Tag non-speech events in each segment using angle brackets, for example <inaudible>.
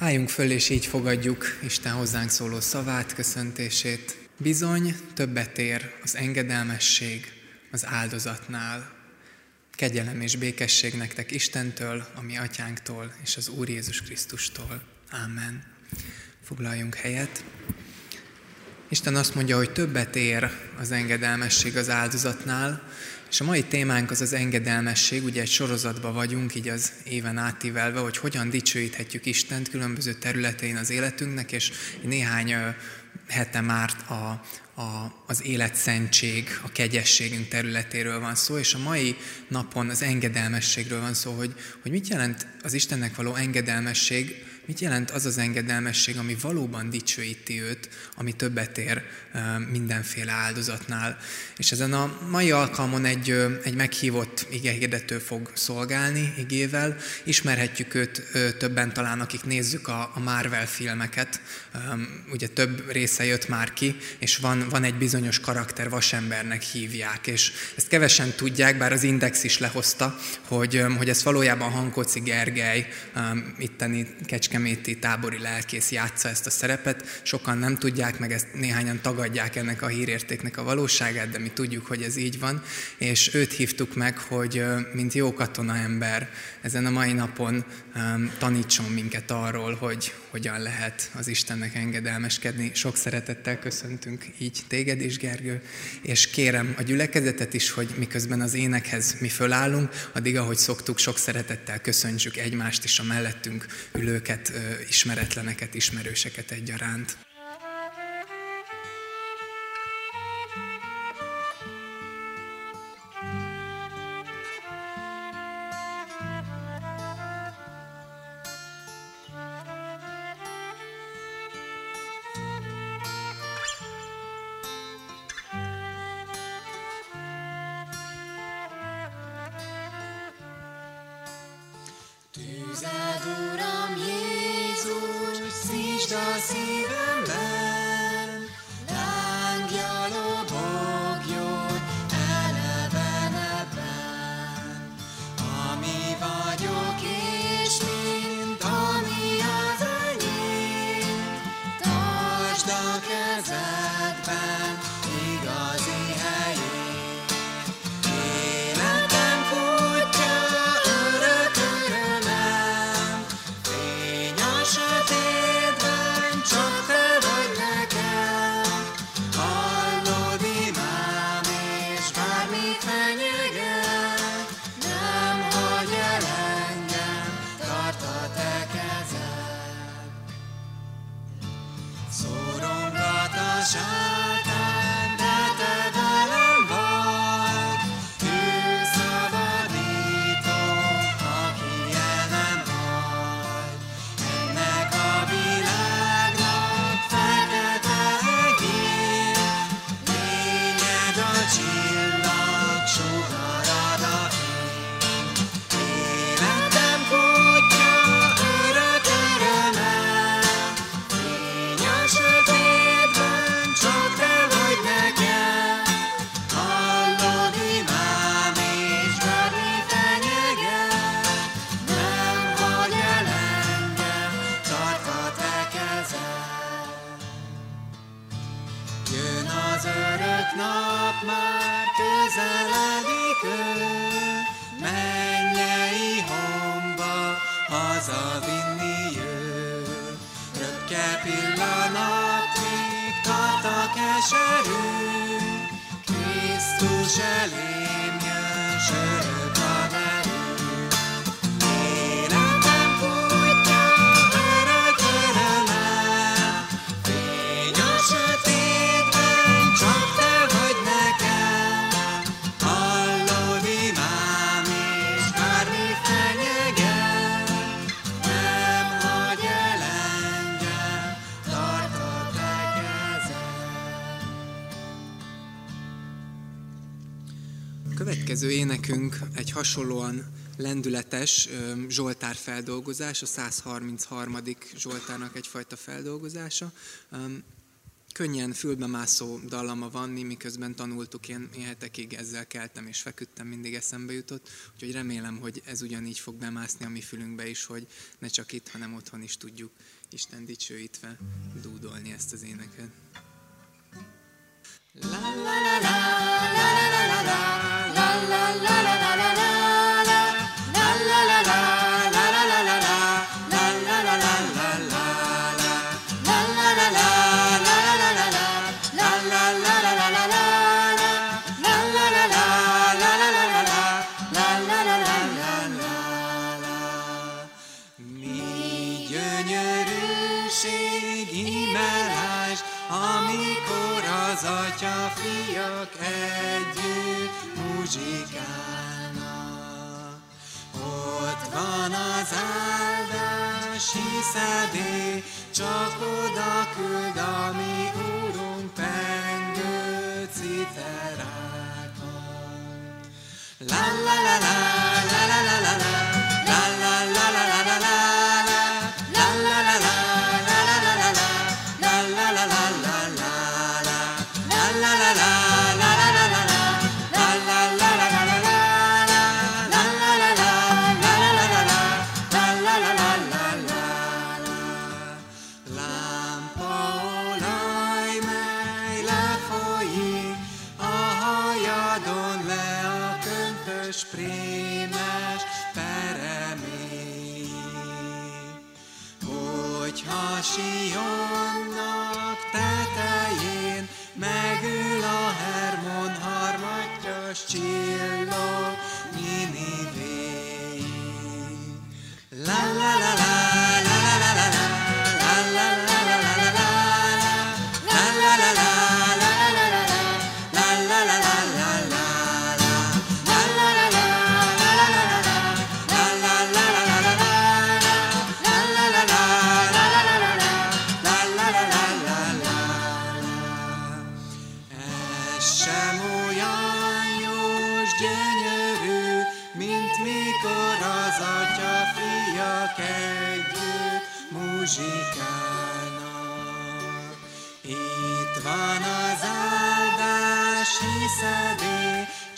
Álljunk föl, és így fogadjuk Isten hozzánk szóló szavát, köszöntését. Bizony többet ér az engedelmesség az áldozatnál. Kegyelem és békesség nektek Istentől, a mi atyánktól és az Úr Jézus Krisztustól. Amen. Foglaljunk helyet. Isten azt mondja, hogy többet ér az engedelmesség az áldozatnál, és a mai témánk az az engedelmesség, ugye egy sorozatban vagyunk, így az éven átívelve, hogy hogyan dicsőíthetjük Istent különböző területein az életünknek, és néhány hete már a, a, az életszentség, a kegyességünk területéről van szó, és a mai napon az engedelmességről van szó, hogy, hogy mit jelent az Istennek való engedelmesség, Mit jelent az az engedelmesség, ami valóban dicsőíti őt, ami többet ér mindenféle áldozatnál. És ezen a mai alkalmon egy, egy meghívott igehirdető fog szolgálni igével. Ismerhetjük őt többen talán, akik nézzük a, a Marvel filmeket. Ugye több része jött már ki, és van, van egy bizonyos karakter, vasembernek hívják. És ezt kevesen tudják, bár az Index is lehozta, hogy, hogy ez valójában Hankóci Gergely, itteni kecske kecskeméti tábori lelkész játsza ezt a szerepet. Sokan nem tudják, meg ezt néhányan tagadják ennek a hírértéknek a valóságát, de mi tudjuk, hogy ez így van. És őt hívtuk meg, hogy mint jó katona ember ezen a mai napon tanítson minket arról, hogy hogyan lehet az Istennek engedelmeskedni. Sok szeretettel köszöntünk így téged is, Gergő, és kérem a gyülekezetet is, hogy miközben az énekhez mi fölállunk, addig, ahogy szoktuk, sok szeretettel köszöntsük egymást és a mellettünk ülőket, ismeretleneket, ismerőseket egyaránt. Énekünk egy hasonlóan lendületes Zsoltár feldolgozás, a 133. Zsoltárnak egyfajta feldolgozása. könnyen fülbemászó dallama van, miközben tanultuk, én, én hetekig ezzel keltem és feküdtem, mindig eszembe jutott, úgyhogy remélem, hogy ez ugyanígy fog bemászni a mi fülünkbe is, hogy ne csak itt, hanem otthon is tudjuk Isten dicsőítve dúdolni ezt az éneket. La la la la muzsikálnak. Ott van az áldási szedély, csak oda küld a Úrunk pengő citerákat. La la la la la la la la la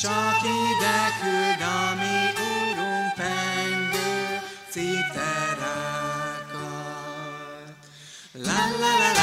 Csak ide küld a úrunk pengő citerákat. La la la la.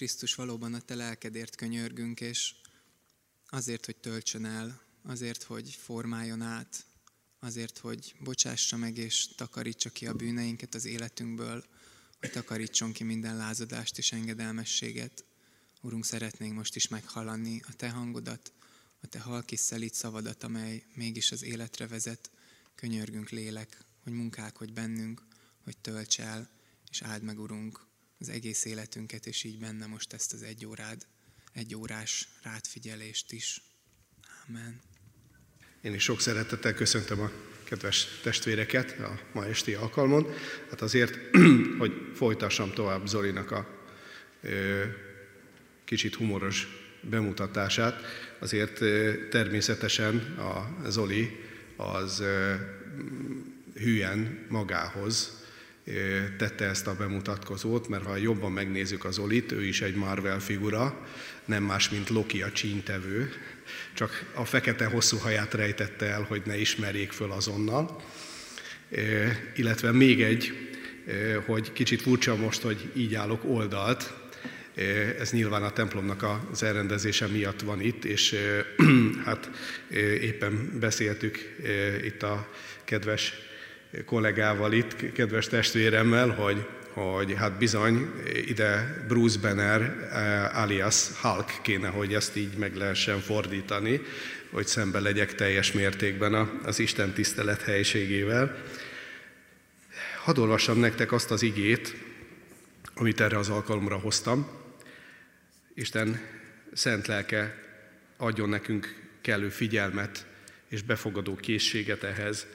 Krisztus, valóban a Te lelkedért könyörgünk, és azért, hogy töltsön el, azért, hogy formáljon át, azért, hogy bocsássa meg és takarítsa ki a bűneinket az életünkből, hogy takarítson ki minden lázadást és engedelmességet. Urunk, szeretnénk most is meghallani a Te hangodat, a Te halkis szelíd szavadat, amely mégis az életre vezet. Könyörgünk lélek, hogy munkálkodj bennünk, hogy tölts el, és áld meg, Urunk, az egész életünket, és így benne most ezt az egy órád, egy órás rátfigyelést is. Amen. Én is sok szeretettel köszöntöm a kedves testvéreket a ma esti alkalmon. Hát azért, <clears throat> hogy folytassam tovább Zolinak a ö, kicsit humoros bemutatását, azért ö, természetesen a Zoli az ö, hülyen magához tette ezt a bemutatkozót, mert ha jobban megnézzük az Olit, ő is egy Marvel figura, nem más, mint Loki a csíntevő, csak a fekete hosszú haját rejtette el, hogy ne ismerjék föl azonnal. Illetve még egy, hogy kicsit furcsa most, hogy így állok oldalt, ez nyilván a templomnak az elrendezése miatt van itt, és <clears throat> hát éppen beszéltük itt a kedves kollégával itt, kedves testvéremmel, hogy, hogy hát bizony ide Bruce Banner alias Hulk kéne, hogy ezt így meg lehessen fordítani, hogy szembe legyek teljes mértékben az Isten tisztelet helységével. Hadd olvassam nektek azt az igét, amit erre az alkalomra hoztam. Isten szent lelke adjon nekünk kellő figyelmet és befogadó készséget ehhez.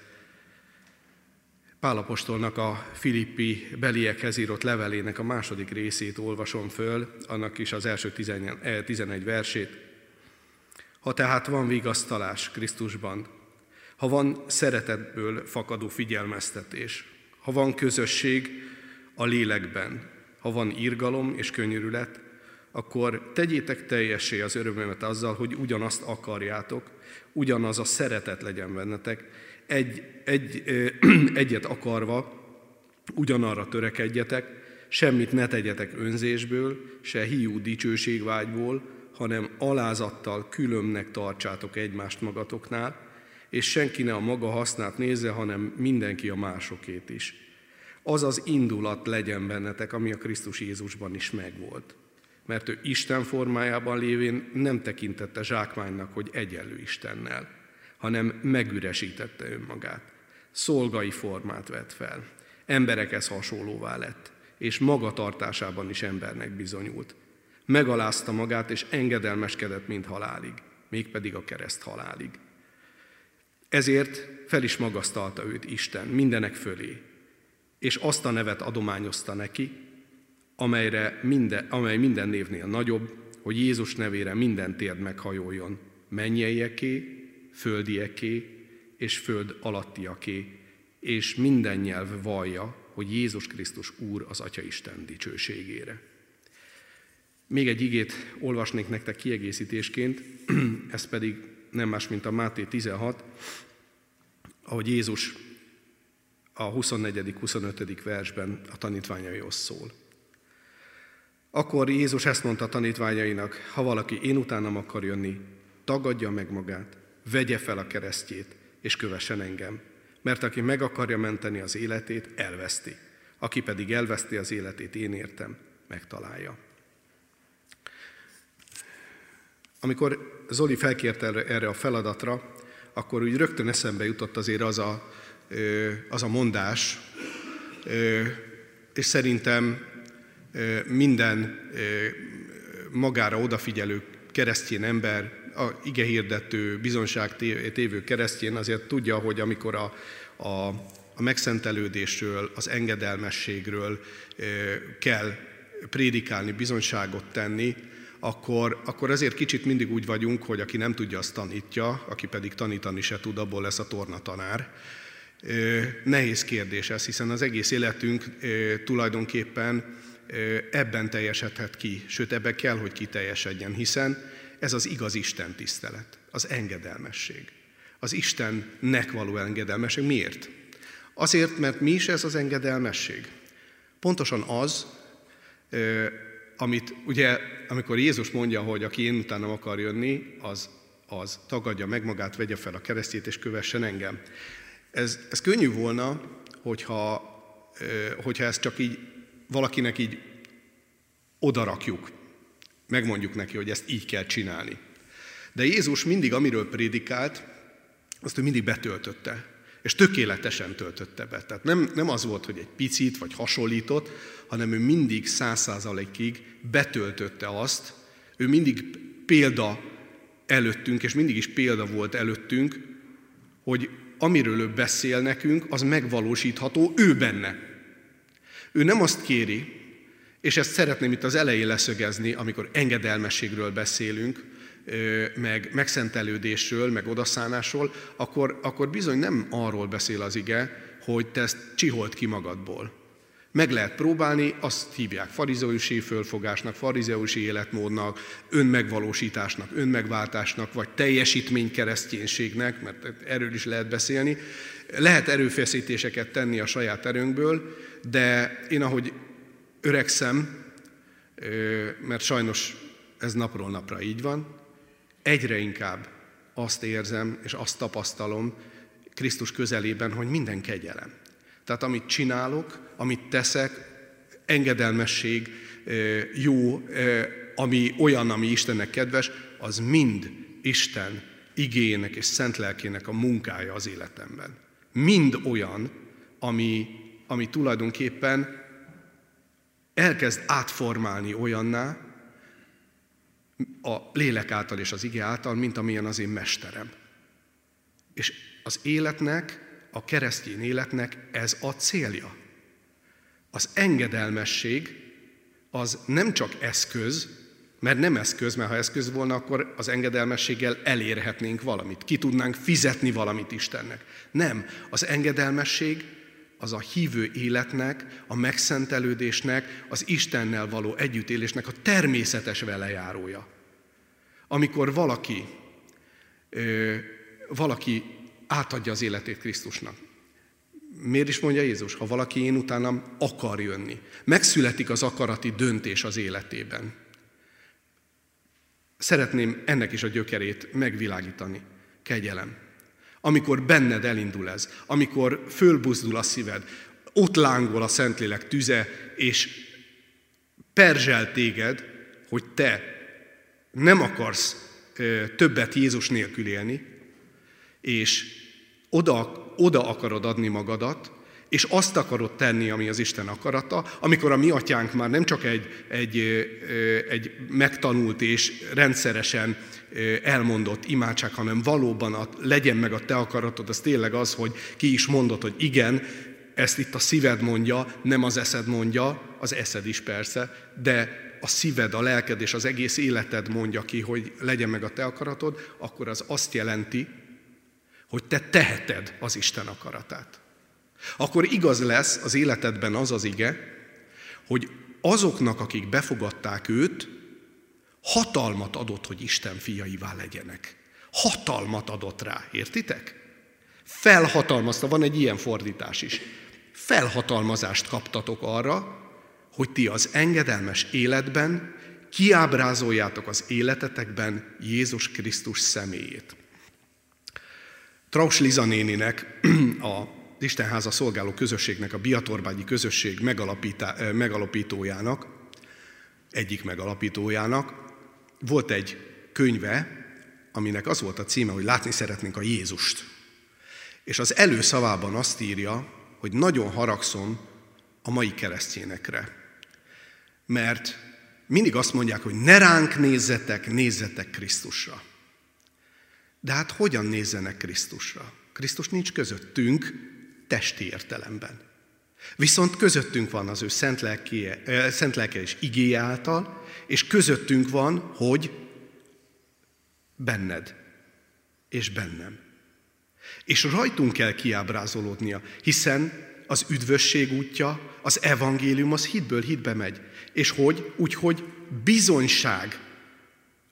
Pálapostolnak a Filippi beliekhez írott levelének a második részét olvasom föl, annak is az első 11 eh, versét. Ha tehát van vigasztalás Krisztusban, ha van szeretetből fakadó figyelmeztetés, ha van közösség a lélekben, ha van irgalom és könyörület, akkor tegyétek teljesé az örömömet azzal, hogy ugyanazt akarjátok, ugyanaz a szeretet legyen bennetek, egy, egy, <clears throat> egyet akarva, ugyanarra törekedjetek, semmit ne tegyetek önzésből, se hiú dicsőségvágyból, hanem alázattal különnek tartsátok egymást magatoknál, és senki ne a maga hasznát nézze, hanem mindenki a másokét is. Az az indulat legyen bennetek, ami a Krisztus Jézusban is megvolt mert ő Isten formájában lévén nem tekintette zsákmánynak, hogy egyenlő Istennel, hanem megüresítette önmagát. Szolgai formát vett fel, emberekhez hasonlóvá lett, és magatartásában is embernek bizonyult. Megalázta magát, és engedelmeskedett, mint halálig, mégpedig a kereszt halálig. Ezért fel is magasztalta őt Isten mindenek fölé, és azt a nevet adományozta neki, amelyre minden, amely minden névnél nagyobb, hogy Jézus nevére minden térd meghajoljon, mennyeieké, földieké és föld alattiaké, és minden nyelv vallja, hogy Jézus Krisztus Úr az Atya Isten dicsőségére. Még egy igét olvasnék nektek kiegészítésként, <clears throat> ez pedig nem más, mint a Máté 16, ahogy Jézus a 24.-25. versben a tanítványaihoz szól. Akkor Jézus ezt mondta a tanítványainak, ha valaki én utánam akar jönni, tagadja meg magát, vegye fel a keresztjét, és kövessen engem. Mert aki meg akarja menteni az életét, elveszti. Aki pedig elveszti az életét, én értem, megtalálja. Amikor Zoli felkért erre a feladatra, akkor úgy rögtön eszembe jutott azért az a, az a mondás, és szerintem minden magára odafigyelő keresztjén ember, a hirdető, bizonság tévő keresztjén azért tudja, hogy amikor a, a, a megszentelődésről, az engedelmességről kell prédikálni, bizonságot tenni, akkor, akkor azért kicsit mindig úgy vagyunk, hogy aki nem tudja, azt tanítja, aki pedig tanítani se tud, abból lesz a tornatanár. Nehéz kérdés ez, hiszen az egész életünk tulajdonképpen ebben teljesedhet ki, sőt ebben kell, hogy kiteljesedjen, hiszen ez az igaz Isten tisztelet, az engedelmesség. Az Istennek való engedelmesség. Miért? Azért, mert mi is ez az engedelmesség? Pontosan az, amit ugye, amikor Jézus mondja, hogy aki én utánam akar jönni, az, az tagadja meg magát, vegye fel a keresztjét és kövessen engem. Ez, ez könnyű volna, hogyha, hogyha ez csak így valakinek így odarakjuk, megmondjuk neki, hogy ezt így kell csinálni. De Jézus mindig, amiről prédikált, azt ő mindig betöltötte, és tökéletesen töltötte be. Tehát nem, nem az volt, hogy egy picit vagy hasonlított, hanem ő mindig száz százalékig betöltötte azt, ő mindig példa előttünk, és mindig is példa volt előttünk, hogy amiről ő beszél nekünk, az megvalósítható ő benne. Ő nem azt kéri, és ezt szeretném itt az elején leszögezni, amikor engedelmességről beszélünk, meg megszentelődésről, meg odaszánásról, akkor, akkor bizony nem arról beszél az ige, hogy te ezt csiholt ki magadból, Meg lehet próbálni, azt hívják farizeusi fölfogásnak, farizeusi életmódnak, önmegvalósításnak, önmegváltásnak, vagy teljesítménykereszténységnek, mert erről is lehet beszélni. Lehet erőfeszítéseket tenni a saját erőnkből, de én ahogy öregszem, mert sajnos ez napról napra így van, egyre inkább azt érzem és azt tapasztalom Krisztus közelében, hogy minden kegyelem. Tehát amit csinálok, amit teszek, engedelmesség, jó, ami olyan, ami Istennek kedves, az mind Isten igének és szent lelkének a munkája az életemben. Mind olyan, ami, ami tulajdonképpen elkezd átformálni olyanná, a lélek által és az ige által, mint amilyen az én mesterem. És az életnek, a keresztény életnek ez a célja. Az engedelmesség az nem csak eszköz, mert nem eszköz, mert ha eszköz volna, akkor az engedelmességgel elérhetnénk valamit, ki tudnánk fizetni valamit Istennek. Nem, az engedelmesség az a hívő életnek, a megszentelődésnek, az Istennel való együttélésnek a természetes velejárója. Amikor valaki, ö, valaki átadja az életét Krisztusnak. Miért is mondja Jézus? Ha valaki én utánam akar jönni. Megszületik az akarati döntés az életében. Szeretném ennek is a gyökerét megvilágítani. Kegyelem. Amikor benned elindul ez, amikor fölbuzdul a szíved, ott lángol a Szentlélek tüze, és perzsel téged, hogy te nem akarsz többet Jézus nélkül élni, és oda, oda akarod adni magadat, és azt akarod tenni, ami az Isten akarata, amikor a mi atyánk már nem csak egy, egy, egy megtanult és rendszeresen elmondott imádság, hanem valóban a, legyen meg a te akaratod, az tényleg az, hogy ki is mondod, hogy igen, ezt itt a szíved mondja, nem az eszed mondja, az eszed is persze, de a szíved, a lelked és az egész életed mondja ki, hogy legyen meg a te akaratod, akkor az azt jelenti, hogy te teheted az Isten akaratát. Akkor igaz lesz az életedben az az ige, hogy azoknak, akik befogadták őt, hatalmat adott, hogy Isten fiaivá legyenek. Hatalmat adott rá, értitek? Felhatalmazta, van egy ilyen fordítás is. Felhatalmazást kaptatok arra, hogy ti az engedelmes életben kiábrázoljátok az életetekben Jézus Krisztus személyét. Traus Liza néninek, a Istenháza szolgáló közösségnek, a Biatorbágyi közösség megalapítójának, egyik megalapítójának volt egy könyve, aminek az volt a címe, hogy látni szeretnénk a Jézust. És az előszavában azt írja, hogy nagyon haragszom a mai keresztényekre. Mert mindig azt mondják, hogy ne ránk nézzetek, nézzetek Krisztusra. De hát hogyan nézzenek Krisztusra? Krisztus nincs közöttünk testi értelemben. Viszont közöttünk van az ő szent, lelkie, szent lelke és igéje által, és közöttünk van, hogy benned és bennem. És rajtunk kell kiábrázolódnia, hiszen az üdvösség útja, az evangélium az hitből hitbe megy. És hogy? Úgy, hogy bizonyság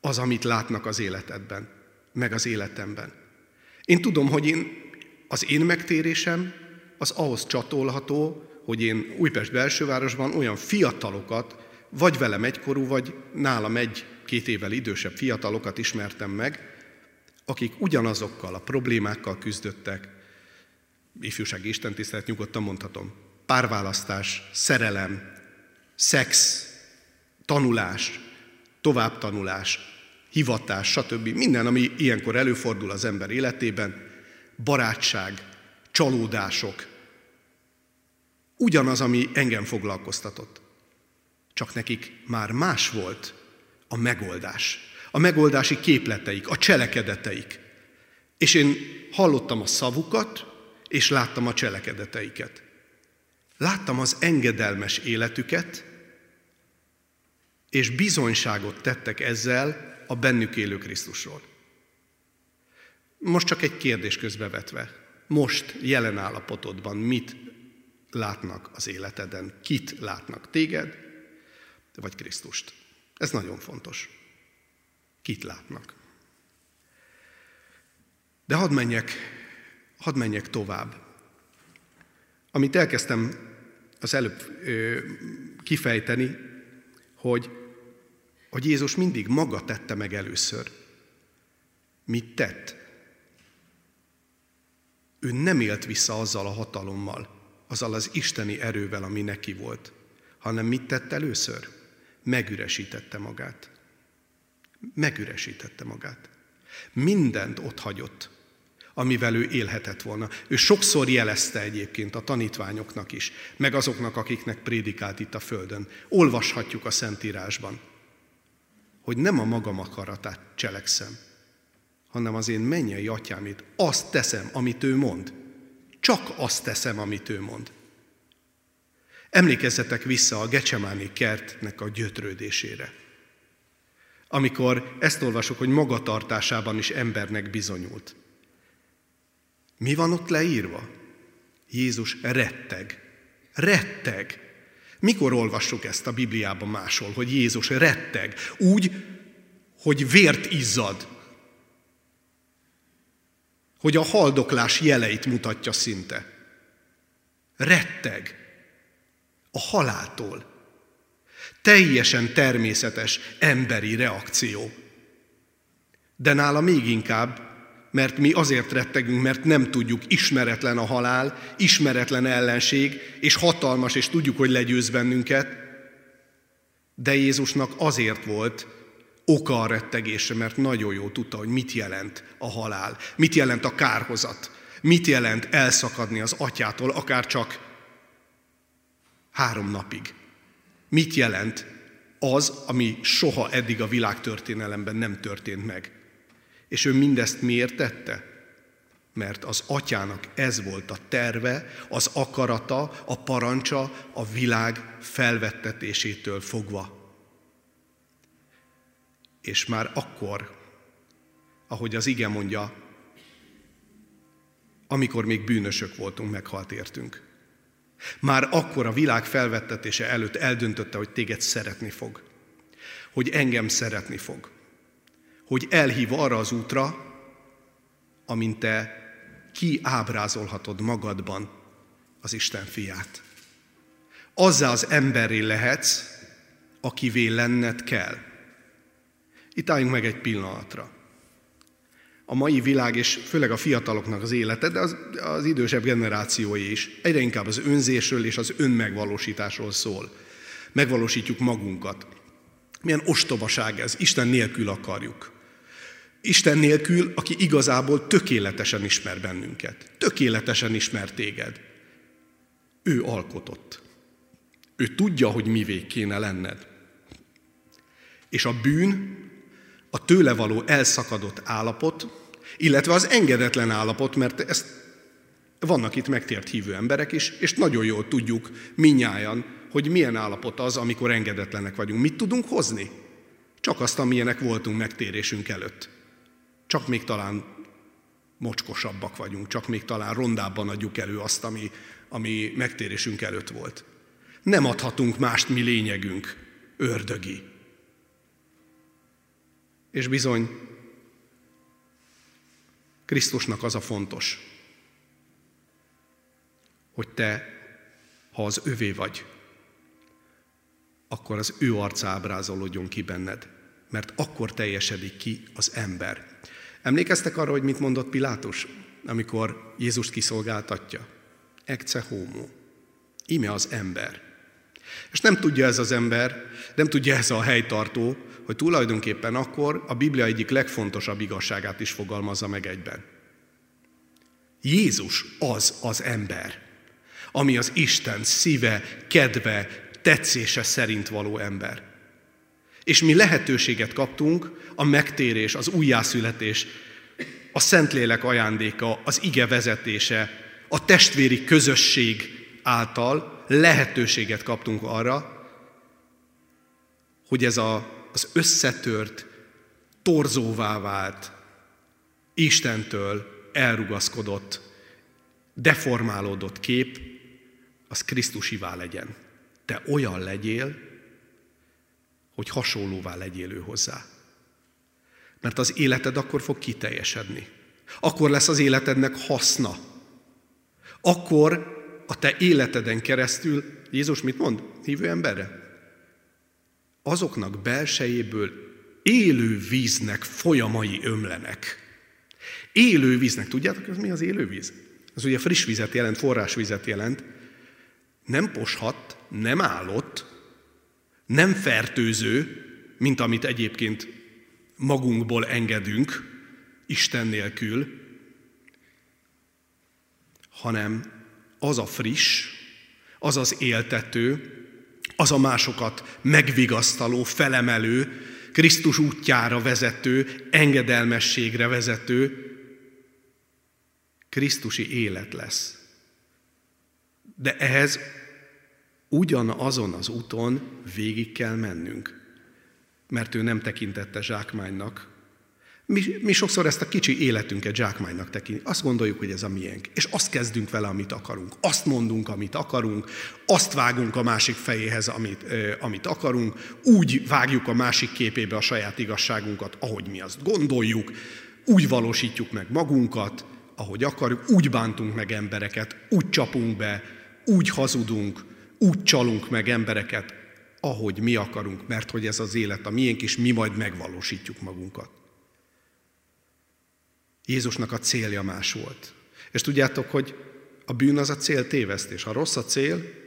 az, amit látnak az életedben, meg az életemben. Én tudom, hogy én, az én megtérésem az ahhoz csatolható, hogy én Újpest belsővárosban olyan fiatalokat, vagy velem egykorú, vagy nálam egy-két évvel idősebb fiatalokat ismertem meg, akik ugyanazokkal a problémákkal küzdöttek, ifjúsági istentisztelet nyugodtan mondhatom, párválasztás, szerelem, szex, tanulás, továbbtanulás, hivatás, stb. Minden, ami ilyenkor előfordul az ember életében, barátság, csalódások, ugyanaz, ami engem foglalkoztatott. Csak nekik már más volt a megoldás. A megoldási képleteik, a cselekedeteik. És én hallottam a szavukat, és láttam a cselekedeteiket. Láttam az engedelmes életüket, és bizonyságot tettek ezzel a bennük élő Krisztusról. Most csak egy kérdés közbevetve. Most jelen állapotodban mit látnak az életeden, kit látnak téged, vagy Krisztust. Ez nagyon fontos. Kit látnak. De hadd menjek, hadd menjek tovább. Amit elkezdtem az előbb ö, kifejteni, hogy, hogy Jézus mindig maga tette meg először. Mit tett? Ő nem élt vissza azzal a hatalommal, azzal az isteni erővel, ami neki volt, hanem mit tett először? Megüresítette magát. Megüresítette magát. Mindent ott hagyott, amivel ő élhetett volna. Ő sokszor jelezte egyébként a tanítványoknak is, meg azoknak, akiknek prédikált itt a Földön. Olvashatjuk a Szentírásban, hogy nem a magam akaratát cselekszem, hanem az én mennyei atyámét. Azt teszem, amit ő mond. Csak azt teszem, amit ő mond. Emlékezzetek vissza a Gecsemáni kertnek a gyötrődésére. Amikor ezt olvasok, hogy magatartásában is embernek bizonyult. Mi van ott leírva? Jézus retteg. Retteg. Mikor olvassuk ezt a Bibliában máshol, hogy Jézus retteg? Úgy, hogy vért izzad. Hogy a haldoklás jeleit mutatja szinte. Retteg. A haláltól. Teljesen természetes emberi reakció. De nála még inkább mert mi azért rettegünk, mert nem tudjuk, ismeretlen a halál, ismeretlen ellenség, és hatalmas, és tudjuk, hogy legyőz bennünket, de Jézusnak azért volt oka a rettegésre, mert nagyon jó tudta, hogy mit jelent a halál, mit jelent a kárhozat, mit jelent elszakadni az atyától, akár csak három napig. Mit jelent az, ami soha eddig a világtörténelemben nem történt meg. És ő mindezt miért tette? Mert az atyának ez volt a terve, az akarata, a parancsa a világ felvettetésétől fogva. És már akkor, ahogy az ige mondja, amikor még bűnösök voltunk, meghalt értünk. Már akkor a világ felvettetése előtt eldöntötte, hogy téged szeretni fog. Hogy engem szeretni fog hogy elhív arra az útra, amint te kiábrázolhatod magadban az Isten fiát. Azzá az emberré lehetsz, akivé lenned kell. Itt álljunk meg egy pillanatra. A mai világ, és főleg a fiataloknak az élete, de az, az idősebb generációi is egyre inkább az önzésről és az önmegvalósításról szól. Megvalósítjuk magunkat. Milyen ostobaság ez, Isten nélkül akarjuk. Isten nélkül, aki igazából tökéletesen ismer bennünket, tökéletesen ismer téged. Ő alkotott. Ő tudja, hogy mivé kéne lenned. És a bűn, a tőle való elszakadott állapot, illetve az engedetlen állapot, mert ezt vannak itt megtért hívő emberek is, és nagyon jól tudjuk minnyáján, hogy milyen állapot az, amikor engedetlenek vagyunk. Mit tudunk hozni? Csak azt, amilyenek voltunk megtérésünk előtt. Csak még talán mocskosabbak vagyunk, csak még talán rondábban adjuk elő azt, ami, ami megtérésünk előtt volt. Nem adhatunk mást, mi lényegünk, ördögi. És bizony, Krisztusnak az a fontos, hogy te, ha az övé vagy, akkor az ő arca ábrázolódjon ki benned, mert akkor teljesedik ki az ember. Emlékeztek arra, hogy mit mondott Pilátus, amikor Jézust kiszolgáltatja? Ecce homo. Ime az ember. És nem tudja ez az ember, nem tudja ez a helytartó, hogy tulajdonképpen akkor a Biblia egyik legfontosabb igazságát is fogalmazza meg egyben. Jézus az az ember, ami az Isten szíve, kedve, tetszése szerint való ember. És mi lehetőséget kaptunk a megtérés, az újjászületés, a Szentlélek ajándéka, az ige vezetése, a testvéri közösség által lehetőséget kaptunk arra, hogy ez a, az összetört, torzóvá vált, Istentől elrugaszkodott, deformálódott kép az Krisztusivá legyen. Te olyan legyél, hogy hasonlóvá legyél ő hozzá. Mert az életed akkor fog kiteljesedni. Akkor lesz az életednek haszna. Akkor a te életeden keresztül, Jézus mit mond hívő emberre? Azoknak belsejéből élő víznek folyamai ömlenek. Élő víznek. Tudjátok, ez mi az élő víz? Az ugye friss vizet jelent, forrásvizet jelent. Nem poshat, nem állott, nem fertőző, mint amit egyébként magunkból engedünk, Isten nélkül, hanem az a friss, az az éltető, az a másokat megvigasztaló, felemelő, Krisztus útjára vezető, engedelmességre vezető, Krisztusi élet lesz. De ehhez ugyanazon az úton végig kell mennünk, mert ő nem tekintette zsákmánynak. Mi, mi sokszor ezt a kicsi életünket zsákmánynak tekintjük. Azt gondoljuk, hogy ez a miénk. És azt kezdünk vele, amit akarunk. Azt mondunk, amit akarunk. Azt vágunk a másik fejéhez, amit, amit akarunk. Úgy vágjuk a másik képébe a saját igazságunkat, ahogy mi azt gondoljuk. Úgy valósítjuk meg magunkat, ahogy akarjuk. Úgy bántunk meg embereket, úgy csapunk be, úgy hazudunk, úgy csalunk meg embereket, ahogy mi akarunk, mert hogy ez az élet a miénk, és mi majd megvalósítjuk magunkat. Jézusnak a célja más volt. És tudjátok, hogy a bűn az a cél tévesztés. Ha rossz a cél,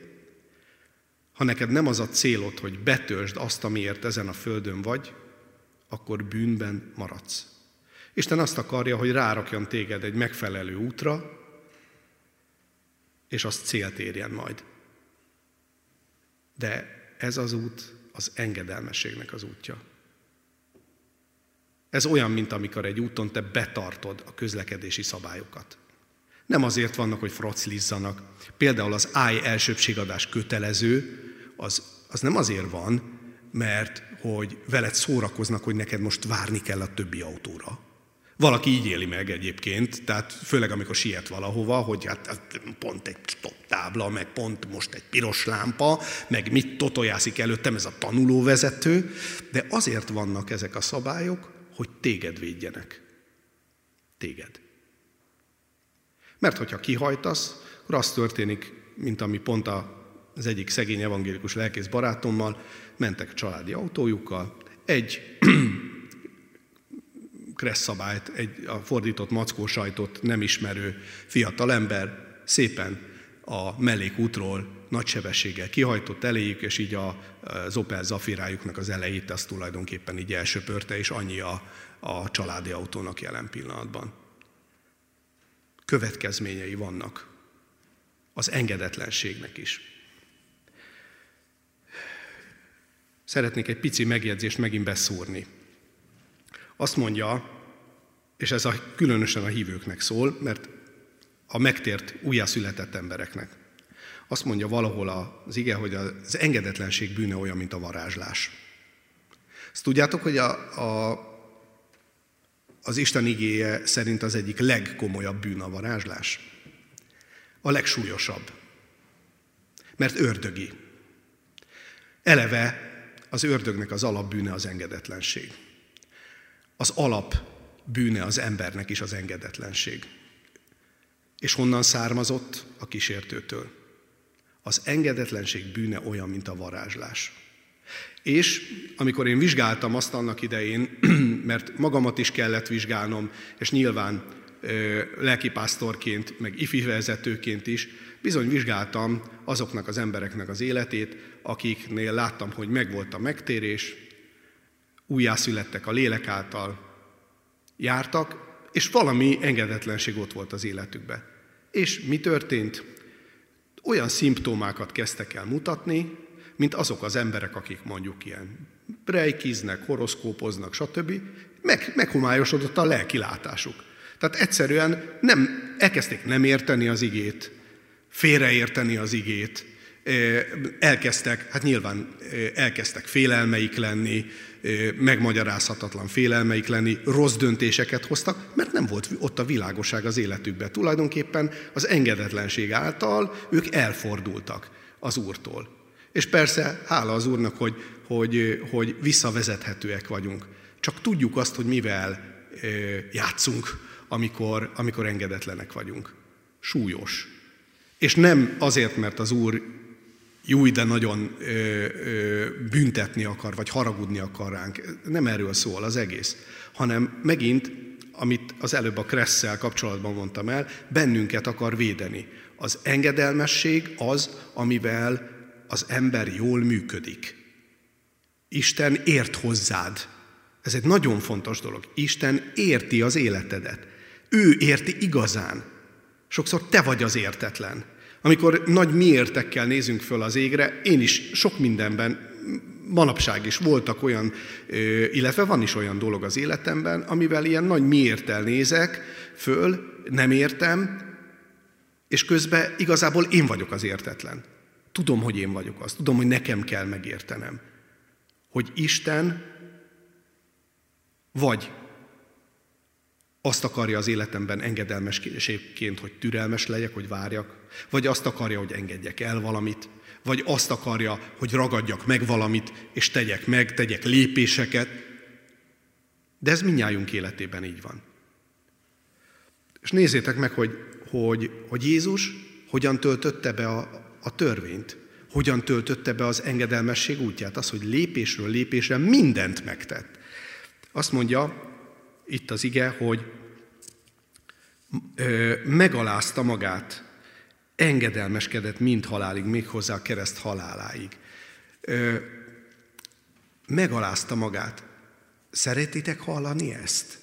ha neked nem az a célod, hogy betöltsd azt, amiért ezen a földön vagy, akkor bűnben maradsz. Isten azt akarja, hogy rárakjon téged egy megfelelő útra, és az célt érjen majd. De ez az út az engedelmességnek az útja. Ez olyan, mint amikor egy úton te betartod a közlekedési szabályokat. Nem azért vannak, hogy froclizzanak. Például az áj elsőbségadás kötelező, az, az nem azért van, mert hogy veled szórakoznak, hogy neked most várni kell a többi autóra. Valaki így éli meg egyébként, tehát főleg amikor siet valahova, hogy hát pont egy stop tábla, meg pont most egy piros lámpa, meg mit totojászik előttem ez a tanulóvezető, de azért vannak ezek a szabályok, hogy téged védjenek. Téged. Mert hogyha kihajtasz, akkor az történik, mint ami pont az egyik szegény evangélikus lelkész barátommal, mentek a családi autójukkal, egy <clears throat> kressz szabályt, egy a fordított mackó sajtot nem ismerő fiatalember szépen a mellékútról nagy sebességgel kihajtott eléjük, és így az Opel Zafirájuknak az elejét azt tulajdonképpen így elsöpörte, és annyi a, a családi autónak jelen pillanatban. Következményei vannak az engedetlenségnek is. Szeretnék egy pici megjegyzést megint beszúrni. Azt mondja, és ez a, különösen a hívőknek szól, mert a megtért, újjászületett embereknek. Azt mondja valahol az ige, hogy az engedetlenség bűne olyan, mint a varázslás. Ezt tudjátok, hogy a, a, az Isten igéje szerint az egyik legkomolyabb bűn a varázslás? A legsúlyosabb. Mert ördögi. Eleve az ördögnek az alapbűne az engedetlenség. Az alap bűne az embernek is az engedetlenség. És honnan származott? A kísértőtől. Az engedetlenség bűne olyan, mint a varázslás. És amikor én vizsgáltam azt annak idején, <clears throat> mert magamat is kellett vizsgálnom, és nyilván lelkipásztorként, meg ifi vezetőként is, bizony vizsgáltam azoknak az embereknek az életét, akiknél láttam, hogy megvolt a megtérés, újjászülettek a lélek által, jártak, és valami engedetlenség ott volt az életükben. És mi történt? Olyan szimptomákat kezdtek el mutatni, mint azok az emberek, akik mondjuk ilyen brejkiznek, horoszkópoznak, stb. Meg, meghomályosodott a lelki látásuk. Tehát egyszerűen nem, elkezdték nem érteni az igét, félreérteni az igét, elkezdtek, hát nyilván elkezdtek félelmeik lenni, megmagyarázhatatlan félelmeik lenni, rossz döntéseket hoztak, mert nem volt ott a világosság az életükben. Tulajdonképpen az engedetlenség által ők elfordultak az Úrtól. És persze, hála az Úrnak, hogy, hogy, hogy visszavezethetőek vagyunk. Csak tudjuk azt, hogy mivel játszunk, amikor, amikor engedetlenek vagyunk. Súlyos. És nem azért, mert az Úr jó, de nagyon ö, ö, büntetni akar, vagy haragudni akar ránk. Nem erről szól az egész, hanem megint, amit az előbb a Kresszel kapcsolatban mondtam el, bennünket akar védeni. Az engedelmesség az, amivel az ember jól működik. Isten ért hozzád. Ez egy nagyon fontos dolog. Isten érti az életedet. Ő érti igazán. Sokszor te vagy az értetlen. Amikor nagy miértekkel nézünk föl az égre, én is sok mindenben, manapság is voltak olyan, illetve van is olyan dolog az életemben, amivel ilyen nagy miértel nézek föl, nem értem, és közben igazából én vagyok az értetlen. Tudom, hogy én vagyok az, tudom, hogy nekem kell megértenem. Hogy Isten vagy azt akarja az életemben engedelmességként, hogy türelmes legyek, hogy várjak, vagy azt akarja, hogy engedjek el valamit, vagy azt akarja, hogy ragadjak meg valamit, és tegyek meg, tegyek lépéseket. De ez mindnyájunk életében így van. És nézzétek meg, hogy, hogy, hogy Jézus hogyan töltötte be a, a törvényt, hogyan töltötte be az engedelmesség útját, az, hogy lépésről lépésre mindent megtett. Azt mondja itt az ige, hogy ö, megalázta magát, engedelmeskedett mind halálig, méghozzá a kereszt haláláig. Ö, megalázta magát. Szeretitek hallani ezt?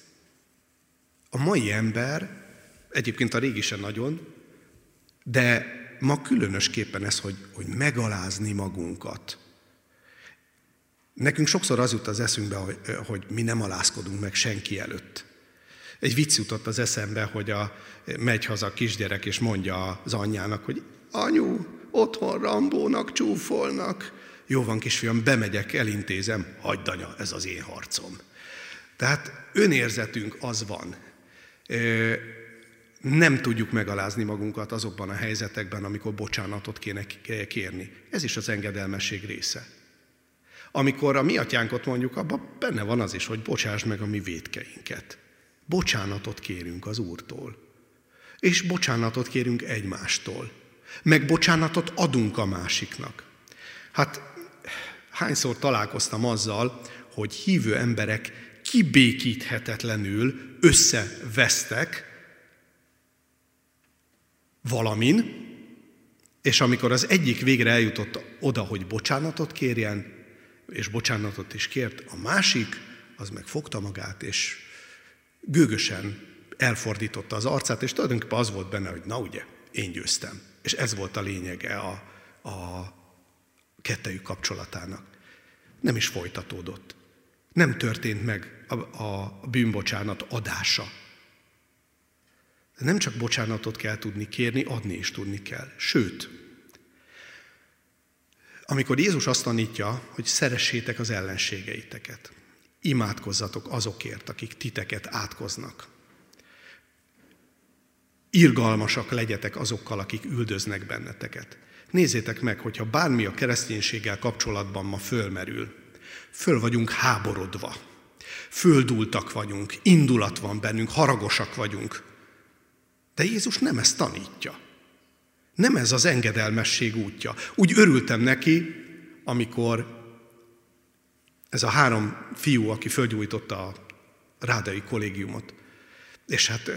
A mai ember, egyébként a régi sem nagyon, de ma különösképpen ez, hogy, hogy megalázni magunkat. Nekünk sokszor az jut az eszünkbe, hogy, mi nem alázkodunk meg senki előtt. Egy vicc jutott az eszembe, hogy a, megy haza a kisgyerek, és mondja az anyjának, hogy anyu, otthon Rambónak csúfolnak. Jó van, kisfiam, bemegyek, elintézem, hagyd anya, ez az én harcom. Tehát önérzetünk az van. Nem tudjuk megalázni magunkat azokban a helyzetekben, amikor bocsánatot kéne kérni. Ez is az engedelmesség része. Amikor a mi atyánkot mondjuk, abban benne van az is, hogy bocsáss meg a mi védkeinket. Bocsánatot kérünk az Úrtól. És bocsánatot kérünk egymástól. Meg bocsánatot adunk a másiknak. Hát hányszor találkoztam azzal, hogy hívő emberek kibékíthetetlenül összevesztek valamin, és amikor az egyik végre eljutott oda, hogy bocsánatot kérjen, és bocsánatot is kért, a másik az meg fogta magát, és gőgösen elfordította az arcát, és tulajdonképpen az volt benne, hogy na ugye, én győztem. És ez volt a lényege a, a kettejük kapcsolatának. Nem is folytatódott. Nem történt meg a, a bűnbocsánat adása. De nem csak bocsánatot kell tudni kérni, adni is tudni kell. Sőt, amikor Jézus azt tanítja, hogy szeressétek az ellenségeiteket, imádkozzatok azokért, akik titeket átkoznak. Irgalmasak legyetek azokkal, akik üldöznek benneteket. Nézzétek meg, hogyha bármi a kereszténységgel kapcsolatban ma fölmerül, föl vagyunk háborodva, földultak vagyunk, indulat van bennünk, haragosak vagyunk. De Jézus nem ezt tanítja. Nem ez az engedelmesség útja. Úgy örültem neki, amikor ez a három fiú, aki fölgyújtotta a rádai kollégiumot. És hát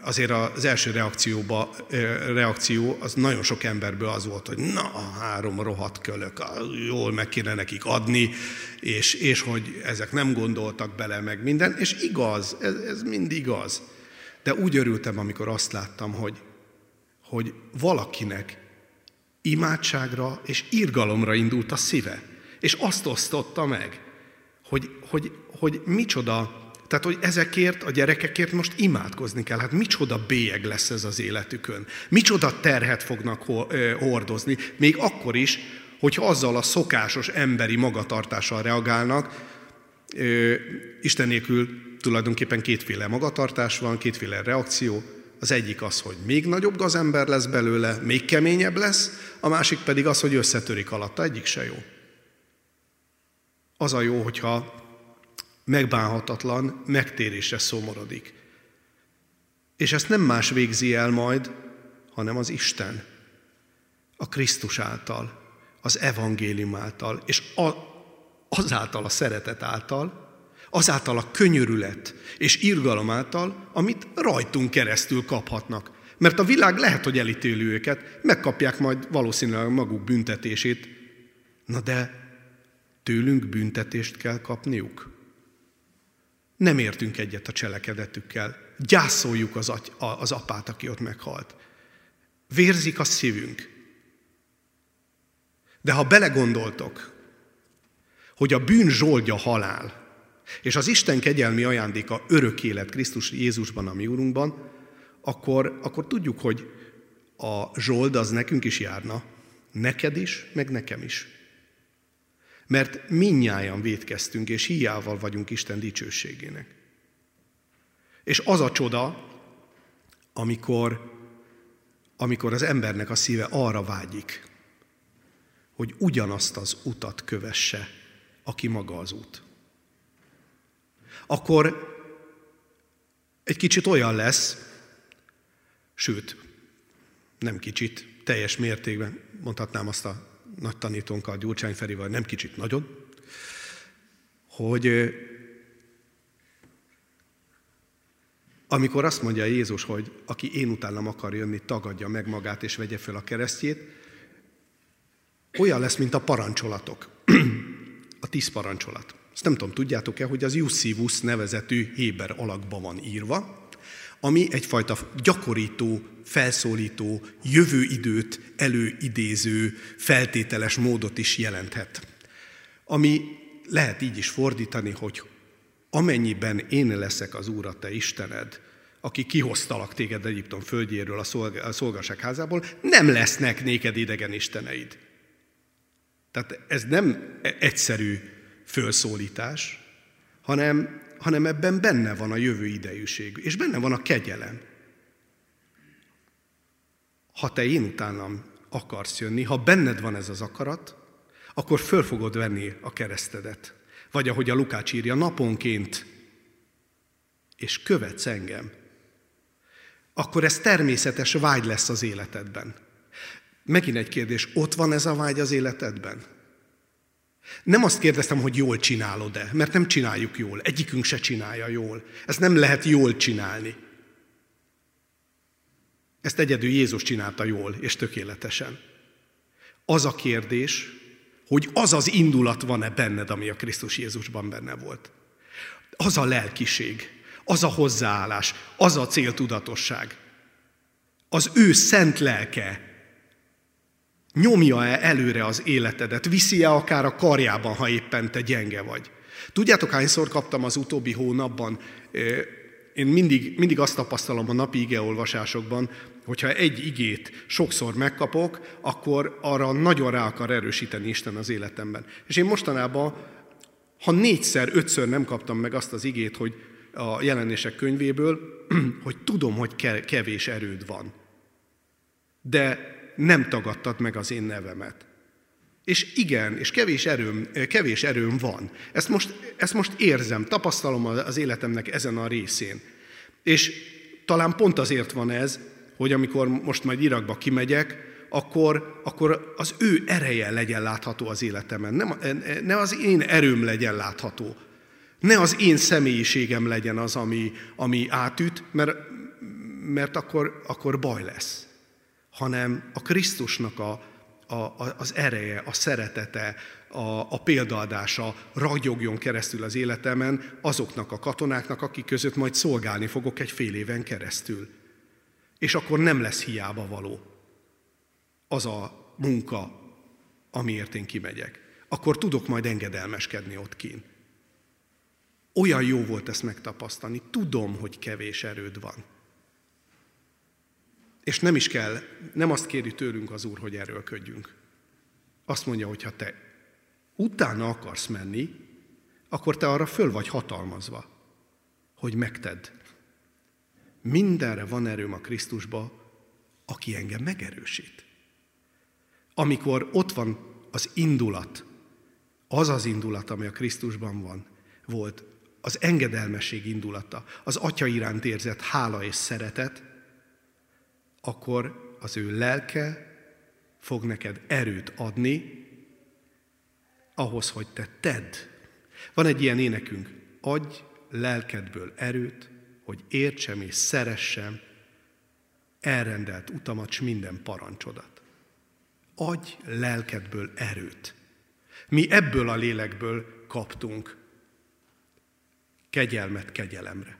azért az első reakcióba, reakció az nagyon sok emberből az volt, hogy na, a három rohadt kölök, jól meg kéne nekik adni, és, és hogy ezek nem gondoltak bele meg minden, és igaz, ez, ez mind igaz. De úgy örültem, amikor azt láttam, hogy, hogy valakinek imádságra és irgalomra indult a szíve. És azt osztotta meg, hogy, hogy, hogy micsoda, tehát hogy ezekért a gyerekekért most imádkozni kell. Hát micsoda bélyeg lesz ez az életükön. Micsoda terhet fognak hordozni, még akkor is, hogyha azzal a szokásos emberi magatartással reagálnak, Isten nélkül tulajdonképpen kétféle magatartás van, kétféle reakció. Az egyik az, hogy még nagyobb gazember lesz belőle, még keményebb lesz, a másik pedig az, hogy összetörik alatta. Egyik se jó. Az a jó, hogyha megbánhatatlan, megtérésre szomorodik. És ezt nem más végzi el majd, hanem az Isten, a Krisztus által, az evangélium által, és a, azáltal a szeretet által, azáltal a könyörület és irgalom által, amit rajtunk keresztül kaphatnak. Mert a világ lehet, hogy elítéli őket, megkapják majd valószínűleg maguk büntetését, na de tőlünk büntetést kell kapniuk. Nem értünk egyet a cselekedetükkel. Gyászoljuk az, aty, az apát, aki ott meghalt. Vérzik a szívünk. De ha belegondoltok, hogy a bűn zsoldja halál, és az Isten kegyelmi ajándéka örök élet Krisztus Jézusban, a mi úrunkban, akkor, akkor tudjuk, hogy a zsold az nekünk is járna. Neked is, meg nekem is. Mert minnyáján védkeztünk, és hiával vagyunk Isten dicsőségének. És az a csoda, amikor, amikor az embernek a szíve arra vágyik, hogy ugyanazt az utat kövesse, aki maga az út. Akkor egy kicsit olyan lesz, sőt, nem kicsit, teljes mértékben, mondhatnám azt a nagy tanítónkkal, Gyurcsány Ferivel, nem kicsit, nagyon, hogy amikor azt mondja Jézus, hogy aki én utánam akar jönni, tagadja meg magát és vegye fel a keresztjét, olyan lesz, mint a parancsolatok, <clears throat> a tíz parancsolat. Ezt nem tudom, tudjátok-e, hogy az Jussivus nevezetű héber alakban van írva, ami egyfajta gyakorító, felszólító, jövő időt előidéző, feltételes módot is jelenthet. Ami lehet így is fordítani, hogy amennyiben én leszek az Úr, a te Istened, aki kihoztalak téged Egyiptom földjéről, a szolgaság házából, nem lesznek néked idegen isteneid. Tehát ez nem egyszerű fölszólítás, hanem, hanem ebben benne van a jövő idejűség, és benne van a kegyelem. Ha te én utánam akarsz jönni, ha benned van ez az akarat, akkor föl fogod venni a keresztedet. Vagy ahogy a Lukács írja, naponként, és követsz engem. Akkor ez természetes vágy lesz az életedben. Megint egy kérdés, ott van ez a vágy az életedben? Nem azt kérdeztem, hogy jól csinálod-e, mert nem csináljuk jól. Egyikünk se csinálja jól. Ezt nem lehet jól csinálni. Ezt egyedül Jézus csinálta jól és tökéletesen. Az a kérdés, hogy az az indulat van-e benned, ami a Krisztus Jézusban benne volt. Az a lelkiség, az a hozzáállás, az a céltudatosság. Az ő szent lelke Nyomja-e előre az életedet? Viszi-e akár a karjában, ha éppen te gyenge vagy? Tudjátok, hányszor kaptam az utóbbi hónapban? Én mindig, mindig azt tapasztalom a napi igeolvasásokban, hogyha egy igét sokszor megkapok, akkor arra nagyon rá akar erősíteni Isten az életemben. És én mostanában, ha négyszer, ötször nem kaptam meg azt az igét, hogy a jelenések könyvéből, <clears throat> hogy tudom, hogy kevés erőd van. De nem tagadtad meg az én nevemet. És igen, és kevés erőm, kevés erőm van. Ezt most, ezt most érzem, tapasztalom az életemnek ezen a részén. És talán pont azért van ez, hogy amikor most majd Irakba kimegyek, akkor, akkor az ő ereje legyen látható az életemen. Nem, ne az én erőm legyen látható. Ne az én személyiségem legyen az, ami, ami átüt, mert, mert akkor, akkor baj lesz hanem a Krisztusnak a, a, az ereje, a szeretete, a, a példaadása ragyogjon keresztül az életemen azoknak a katonáknak, akik között majd szolgálni fogok egy fél éven keresztül. És akkor nem lesz hiába való az a munka, amiért én kimegyek. Akkor tudok majd engedelmeskedni ott kín. Olyan jó volt ezt megtapasztani. Tudom, hogy kevés erőd van. És nem is kell, nem azt kéri tőlünk az Úr, hogy erőlködjünk. Azt mondja, hogy ha te utána akarsz menni, akkor te arra föl vagy hatalmazva, hogy megtedd. Mindenre van erőm a Krisztusba, aki engem megerősít. Amikor ott van az indulat, az az indulat, ami a Krisztusban van, volt, az engedelmesség indulata, az Atya iránt érzett hála és szeretet, akkor az ő lelke fog neked erőt adni ahhoz, hogy te tedd. Van egy ilyen énekünk, adj lelkedből erőt, hogy értsem és szeressem elrendelt utamat, s minden parancsodat. Adj lelkedből erőt. Mi ebből a lélekből kaptunk kegyelmet kegyelemre.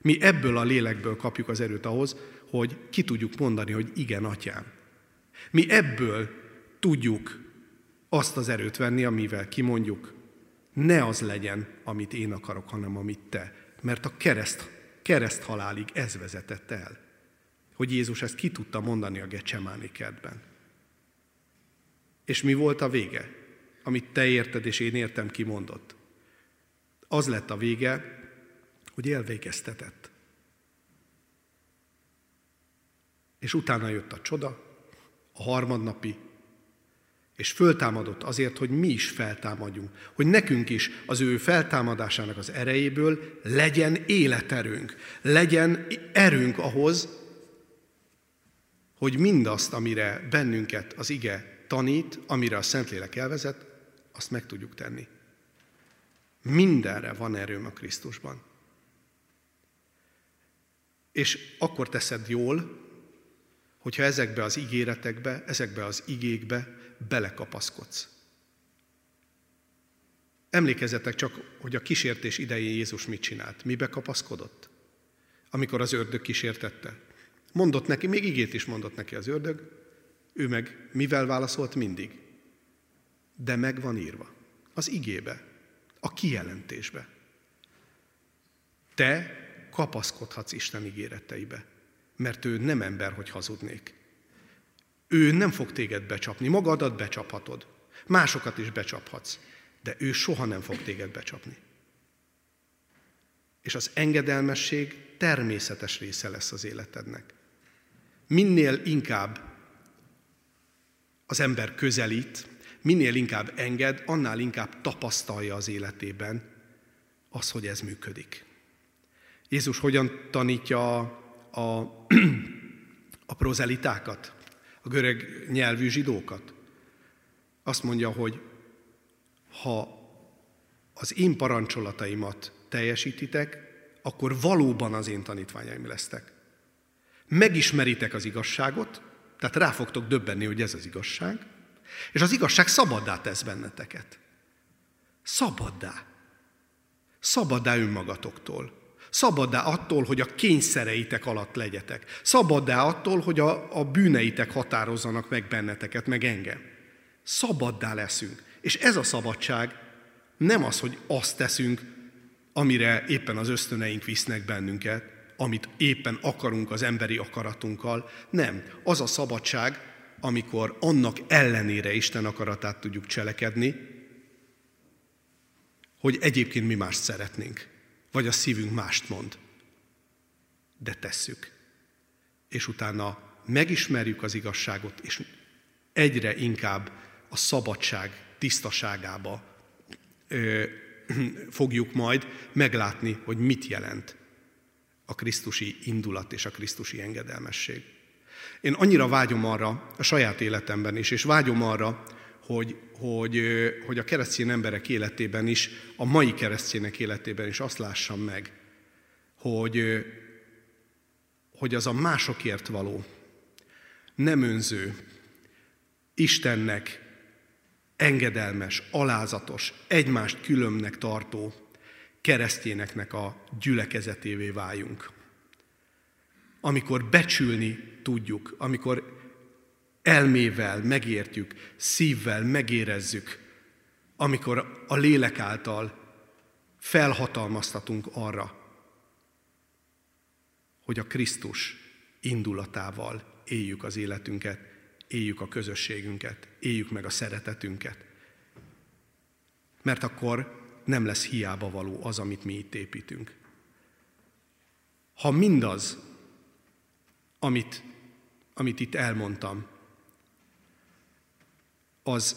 Mi ebből a lélekből kapjuk az erőt ahhoz, hogy ki tudjuk mondani, hogy igen, atyám. Mi ebből tudjuk azt az erőt venni, amivel kimondjuk, ne az legyen, amit én akarok, hanem amit te. Mert a kereszt, kereszt halálig ez vezetett el. Hogy Jézus ezt ki tudta mondani a Gecsemáni kertben. És mi volt a vége? Amit te érted, és én értem, kimondott. Az lett a vége, hogy elvégeztetett. És utána jött a csoda, a harmadnapi, és föltámadott azért, hogy mi is feltámadjunk, hogy nekünk is az ő feltámadásának az erejéből legyen életerőnk, legyen erőnk ahhoz, hogy mindazt, amire bennünket az ige tanít, amire a Szentlélek elvezet, azt meg tudjuk tenni. Mindenre van erőm a Krisztusban. És akkor teszed jól, hogyha ezekbe az ígéretekbe, ezekbe az igékbe belekapaszkodsz. Emlékezzetek csak, hogy a kísértés idején Jézus mit csinált. Mibe kapaszkodott? Amikor az ördög kísértette. Mondott neki, még igét is mondott neki az ördög, ő meg mivel válaszolt mindig? De meg van írva. Az igébe, a kijelentésbe. Te kapaszkodhatsz Isten ígéreteibe, mert ő nem ember, hogy hazudnék. Ő nem fog téged becsapni, magadat becsaphatod, másokat is becsaphatsz, de ő soha nem fog téged becsapni. És az engedelmesség természetes része lesz az életednek. Minél inkább az ember közelít, minél inkább enged, annál inkább tapasztalja az életében az, hogy ez működik. Jézus hogyan tanítja a, a, prozelitákat, a görög nyelvű zsidókat? Azt mondja, hogy ha az én parancsolataimat teljesítitek, akkor valóban az én tanítványaim lesztek. Megismeritek az igazságot, tehát rá fogtok döbbenni, hogy ez az igazság, és az igazság szabaddá tesz benneteket. Szabaddá. Szabaddá önmagatoktól. Szabaddá attól, hogy a kényszereitek alatt legyetek. Szabaddá attól, hogy a, a bűneitek határozzanak meg benneteket, meg engem. Szabaddá leszünk. És ez a szabadság nem az, hogy azt teszünk, amire éppen az ösztöneink visznek bennünket, amit éppen akarunk az emberi akaratunkkal. Nem. Az a szabadság, amikor annak ellenére Isten akaratát tudjuk cselekedni, hogy egyébként mi mást szeretnénk vagy a szívünk mást mond. De tesszük. És utána megismerjük az igazságot, és egyre inkább a szabadság tisztaságába ö, fogjuk majd meglátni, hogy mit jelent a Krisztusi indulat és a Krisztusi engedelmesség. Én annyira vágyom arra a saját életemben is, és vágyom arra, hogy, hogy, hogy a keresztény emberek életében is, a mai keresztények életében is azt lássam meg, hogy, hogy az a másokért való, nem önző, Istennek engedelmes, alázatos, egymást különnek tartó keresztényeknek a gyülekezetévé váljunk. Amikor becsülni tudjuk, amikor elmével megértjük, szívvel megérezzük, amikor a lélek által felhatalmaztatunk arra, hogy a Krisztus indulatával éljük az életünket, éljük a közösségünket, éljük meg a szeretetünket. Mert akkor nem lesz hiába való az, amit mi itt építünk. Ha mindaz, amit, amit itt elmondtam, az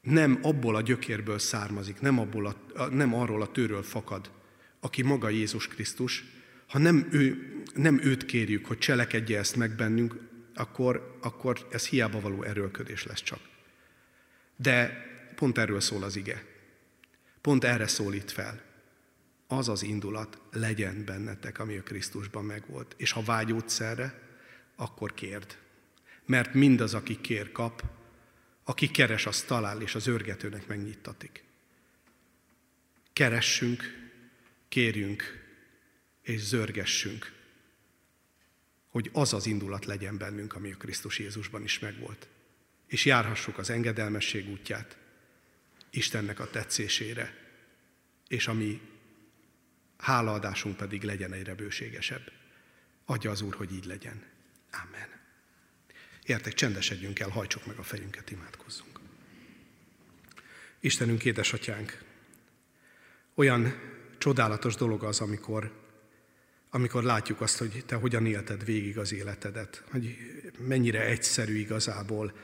nem abból a gyökérből származik, nem, abból a, nem arról a tőről fakad, aki maga Jézus Krisztus, ha nem, ő, nem őt kérjük, hogy cselekedje ezt meg bennünk, akkor, akkor ez hiába való erőlködés lesz csak. De pont erről szól az ige. Pont erre szólít fel. Az az indulat legyen bennetek, ami a Krisztusban megvolt. És ha vágyódsz erre, akkor kérd. Mert mindaz, aki kér, kap, aki keres, az talál, és az örgetőnek megnyittatik. Keressünk, kérjünk, és zörgessünk, hogy az az indulat legyen bennünk, ami a Krisztus Jézusban is megvolt. És járhassuk az engedelmesség útját, Istennek a tetszésére, és ami hálaadásunk pedig legyen egyre bőségesebb. Adja az Úr, hogy így legyen. Amen. Értek, csendesedjünk el, hajtsuk meg a fejünket, imádkozzunk. Istenünk, édesatyánk, olyan csodálatos dolog az, amikor, amikor látjuk azt, hogy te hogyan élted végig az életedet, hogy mennyire egyszerű igazából,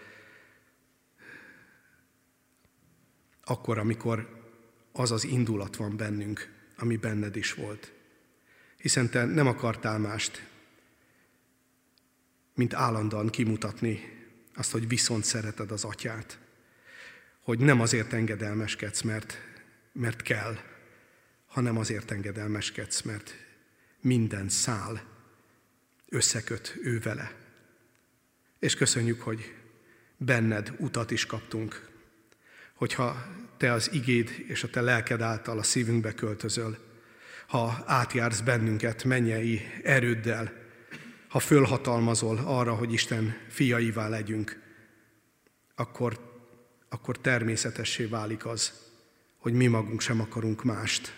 akkor, amikor az az indulat van bennünk, ami benned is volt. Hiszen te nem akartál mást, mint állandóan kimutatni azt, hogy viszont szereted az atyát. Hogy nem azért engedelmeskedsz, mert, mert kell, hanem azért engedelmeskedsz, mert minden szál összeköt ő vele. És köszönjük, hogy benned utat is kaptunk, hogyha te az igéd és a te lelked által a szívünkbe költözöl, ha átjársz bennünket mennyei erőddel, ha fölhatalmazol arra, hogy Isten fiaivá legyünk, akkor, akkor természetessé válik az, hogy mi magunk sem akarunk mást.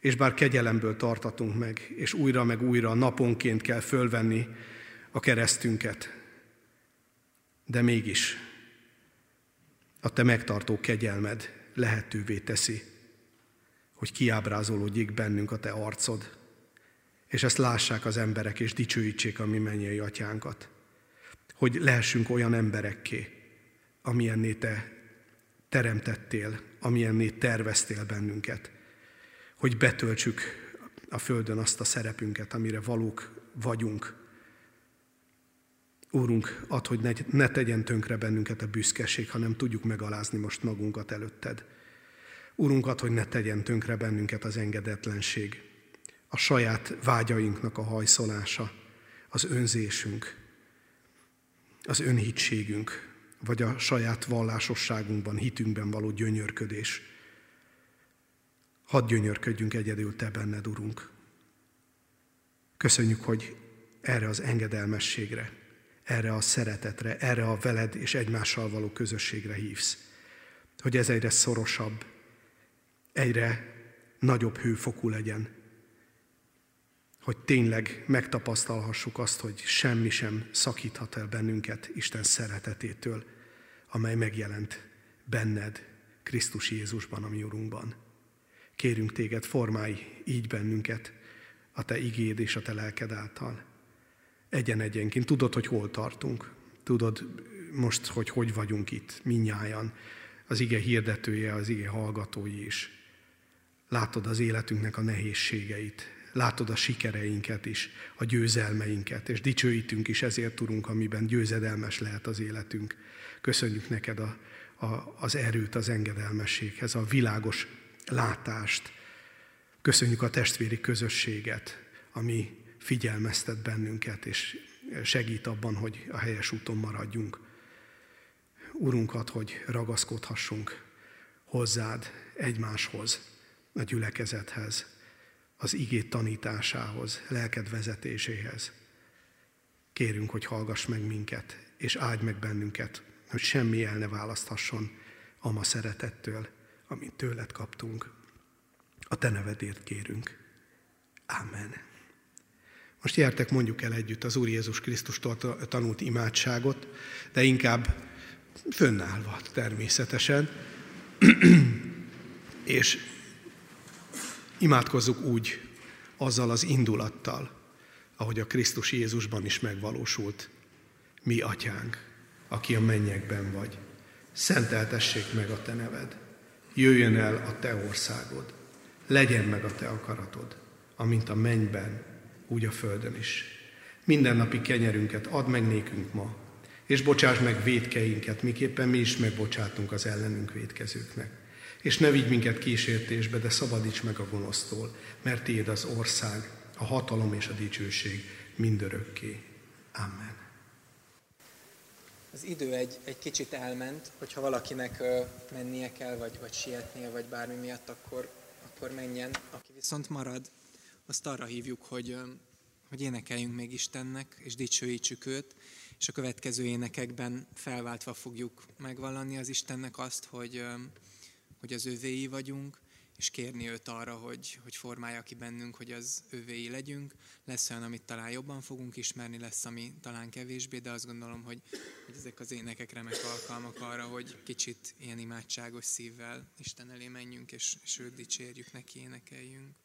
És bár kegyelemből tartatunk meg, és újra meg újra naponként kell fölvenni a keresztünket, de mégis a te megtartó kegyelmed lehetővé teszi, hogy kiábrázolódjék bennünk a te arcod, és ezt lássák az emberek, és dicsőítsék a mi mennyei atyánkat. Hogy lehessünk olyan emberekké, amilyenné te teremtettél, amilyenné terveztél bennünket. Hogy betöltsük a Földön azt a szerepünket, amire valók vagyunk. Úrunk, add, hogy ne, ne tegyen tönkre bennünket a büszkeség, hanem tudjuk megalázni most magunkat előtted. Úrunk, add, hogy ne tegyen tönkre bennünket az engedetlenség, a saját vágyainknak a hajszolása, az önzésünk, az önhitségünk, vagy a saját vallásosságunkban, hitünkben való gyönyörködés. Hadd gyönyörködjünk egyedül Te benned, Urunk. Köszönjük, hogy erre az engedelmességre, erre a szeretetre, erre a veled és egymással való közösségre hívsz. Hogy ez egyre szorosabb, egyre nagyobb hőfokú legyen, hogy tényleg megtapasztalhassuk azt, hogy semmi sem szakíthat el bennünket Isten szeretetétől, amely megjelent benned, Krisztus Jézusban, a mi Urunkban. Kérünk téged, formálj így bennünket a te igéd és a te lelked által. Egyen-egyenként. Tudod, hogy hol tartunk. Tudod most, hogy hogy vagyunk itt, minnyájan. Az ige hirdetője, az ige hallgatói is. Látod az életünknek a nehézségeit, látod a sikereinket is, a győzelmeinket, és dicsőítünk is ezért, tudunk, amiben győzedelmes lehet az életünk. Köszönjük neked a, a, az erőt, az engedelmességhez, a világos látást. Köszönjük a testvéri közösséget, ami figyelmeztet bennünket, és segít abban, hogy a helyes úton maradjunk. Urunkat, hogy ragaszkodhassunk hozzád, egymáshoz, a gyülekezethez, az igét tanításához, lelked vezetéséhez. Kérünk, hogy hallgass meg minket, és áldj meg bennünket, hogy semmi el ne választhasson ama szeretettől, amit tőled kaptunk. A te nevedért kérünk. Amen. Most gyertek, mondjuk el együtt az Úr Jézus Krisztustól tanult imádságot, de inkább fönnállva természetesen. <clears throat> És imádkozzuk úgy, azzal az indulattal, ahogy a Krisztus Jézusban is megvalósult. Mi, Atyánk, aki a mennyekben vagy, szenteltessék meg a Te neved, jöjjön el a Te országod, legyen meg a Te akaratod, amint a mennyben, úgy a földön is. Mindennapi kenyerünket add meg nékünk ma, és bocsáss meg védkeinket, miképpen mi is megbocsátunk az ellenünk védkezőknek. És ne vigy minket kísértésbe, de szabadíts meg a gonosztól, mert tiéd az ország, a hatalom és a dicsőség mindörökké. Amen. Az idő egy, egy kicsit elment, hogyha valakinek mennie kell, vagy, vagy sietnie, vagy bármi miatt, akkor, akkor menjen. Aki viszont marad, azt arra hívjuk, hogy, hogy énekeljünk még Istennek, és dicsőítsük őt, és a következő énekekben felváltva fogjuk megvallani az Istennek azt, hogy, hogy az övéi vagyunk, és kérni őt arra, hogy, hogy formálja ki bennünk, hogy az övéi legyünk. Lesz olyan, amit talán jobban fogunk ismerni, lesz, ami talán kevésbé, de azt gondolom, hogy, hogy ezek az énekek remek alkalmak arra, hogy kicsit ilyen imádságos szívvel Isten elé menjünk, és, és őt dicsérjük, neki énekeljünk.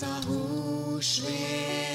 ez a húsvértel.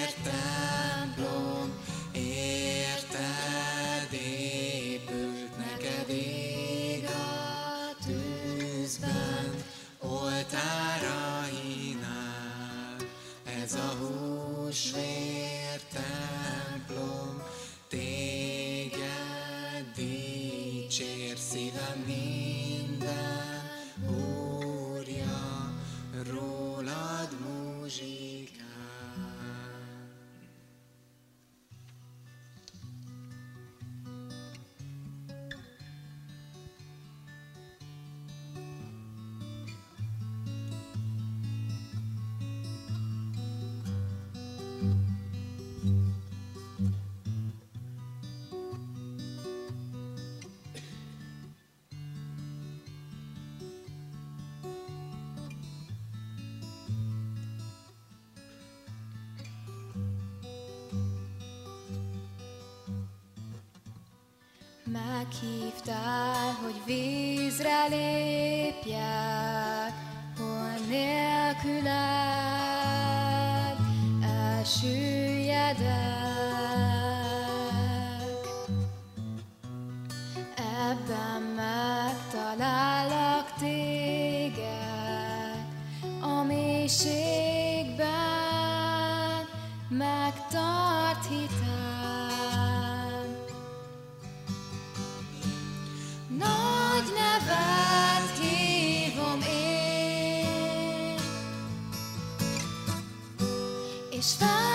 Meghívtál, hogy vízre lépjek, és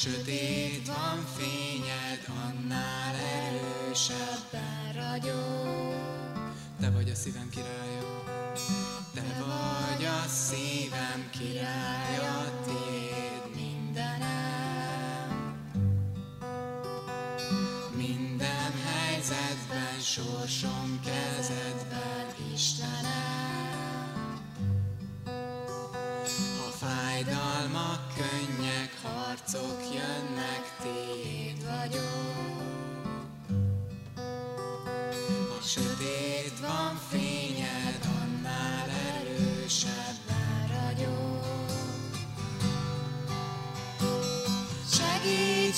sötét van fényed, annál erősebben ragyog. Te vagy a szívem királya, te vagy a szívem királya, tiéd mindenem. Minden helyzetben, sorsom kezedben, Istenem. Ha fájdalmak, könnyek, harcok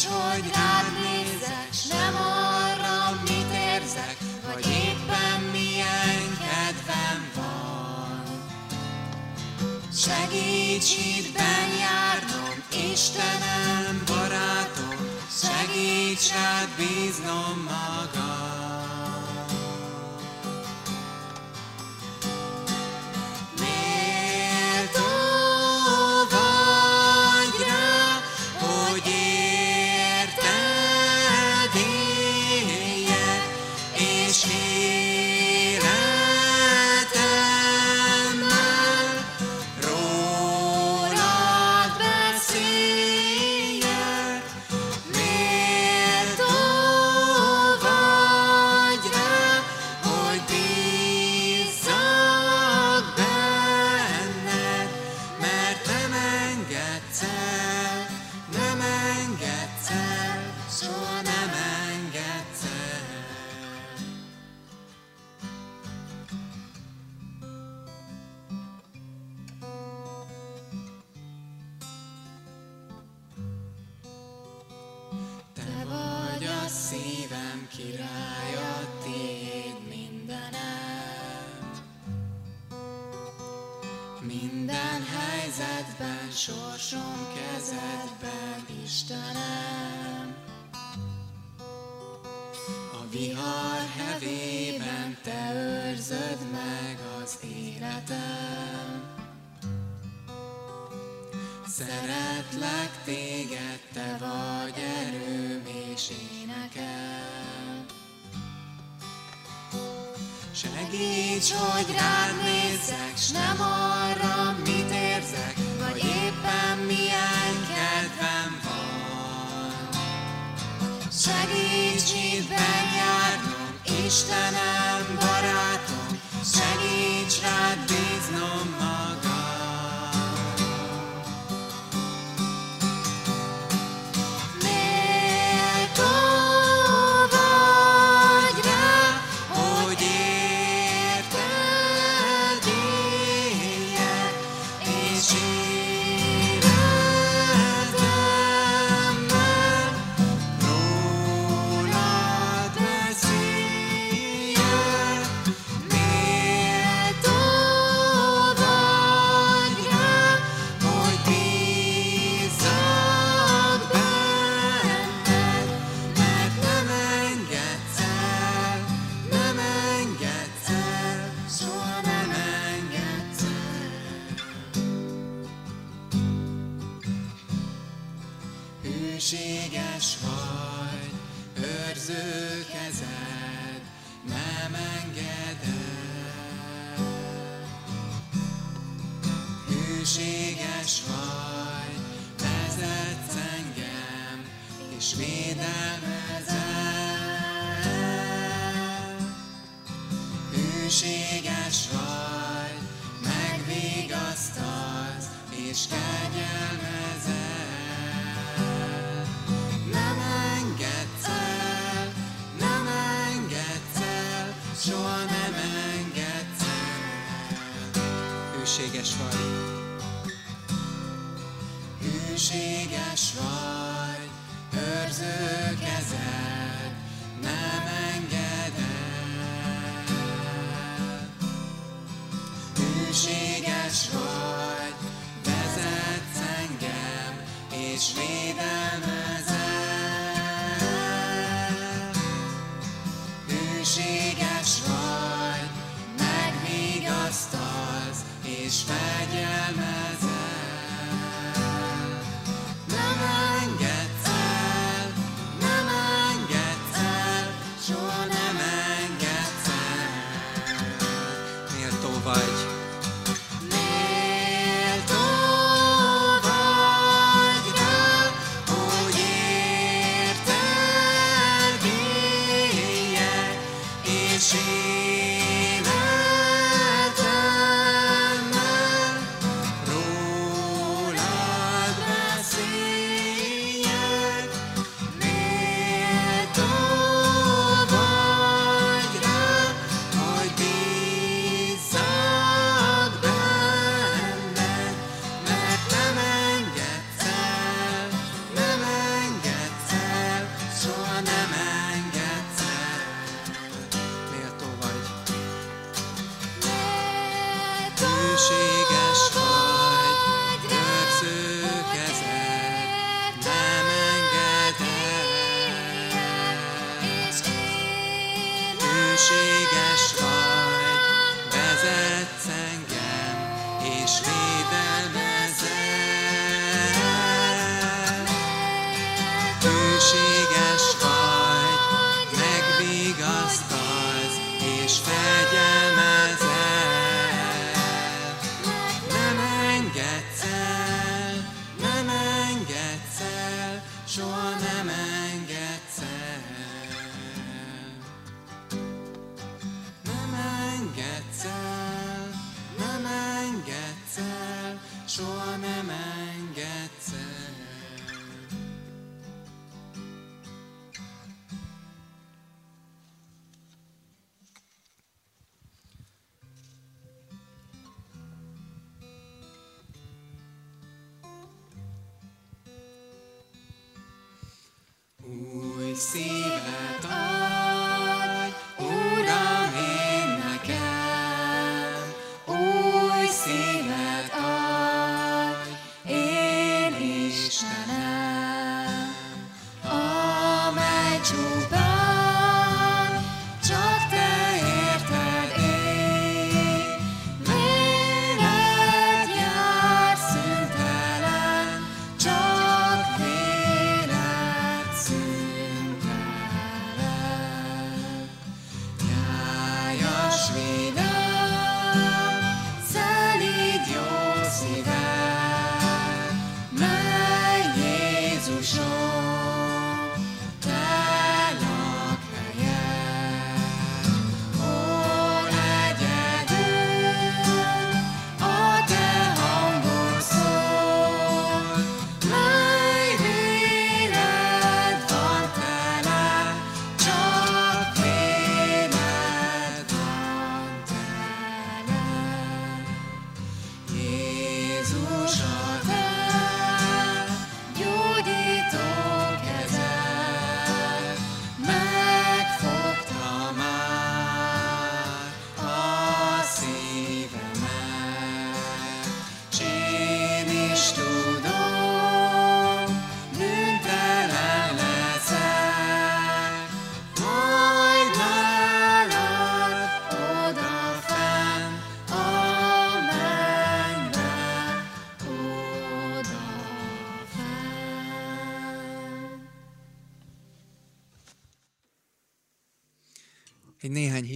Segíts, hogy rád nézek, nem arra, mit érzek, vagy éppen milyen kedvem van. Segíts hitben járnom, Istenem, barátom, segíts rád bíznom magam. Szeretlek téged, te vagy erőm és énekem. Segíts, hogy rád nézzek, s nem arra, mit érzek, vagy éppen milyen kedvem van. Segíts hitben járnom, Istenem, barátom, segíts rád és fegyelmezel.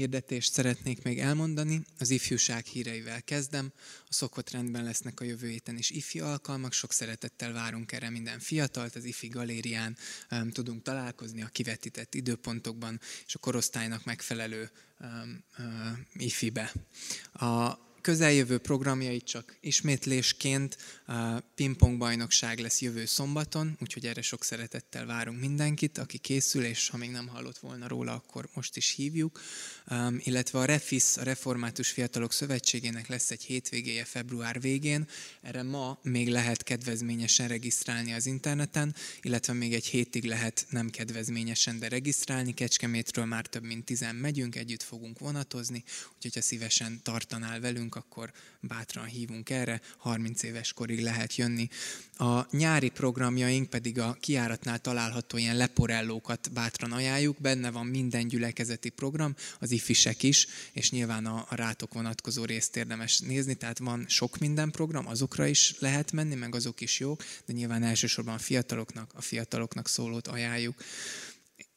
Hirdetést szeretnék még elmondani. Az ifjúság híreivel kezdem. A szokott rendben lesznek a jövő héten is ifi alkalmak. Sok szeretettel várunk erre minden fiatalt. Az ifi galérián um, tudunk találkozni a kivetített időpontokban és a korosztálynak megfelelő um, uh, ifibe. A közeljövő programjait csak ismétlésként pingpong bajnokság lesz jövő szombaton, úgyhogy erre sok szeretettel várunk mindenkit, aki készül, és ha még nem hallott volna róla, akkor most is hívjuk. Illetve a Refis, a Református Fiatalok Szövetségének lesz egy hétvégéje február végén. Erre ma még lehet kedvezményesen regisztrálni az interneten, illetve még egy hétig lehet nem kedvezményesen, de regisztrálni. Kecskemétről már több mint tizen megyünk, együtt fogunk vonatozni, úgyhogy ha szívesen tartanál velünk, akkor bátran hívunk erre, 30 éves korig lehet jönni. A nyári programjaink pedig a kiáratnál található ilyen leporellókat bátran ajánljuk, benne van minden gyülekezeti program, az ifisek is, és nyilván a, a rátok vonatkozó részt érdemes nézni, tehát van sok minden program, azokra is lehet menni, meg azok is jók, de nyilván elsősorban a fiataloknak, a fiataloknak szólót ajánljuk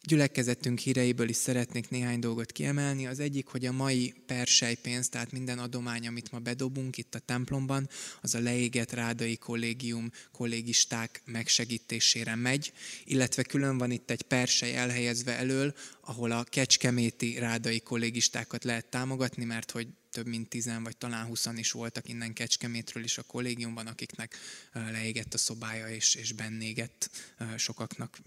gyülekezetünk híreiből is szeretnék néhány dolgot kiemelni. Az egyik, hogy a mai persejpénz, tehát minden adomány, amit ma bedobunk itt a templomban, az a leégett rádai kollégium kollégisták megsegítésére megy, illetve külön van itt egy persej elhelyezve elől, ahol a kecskeméti rádai kollégistákat lehet támogatni, mert hogy több mint tizen, vagy talán huszan is voltak innen Kecskemétről is a kollégiumban, akiknek leégett a szobája, és, és bennégett sokaknak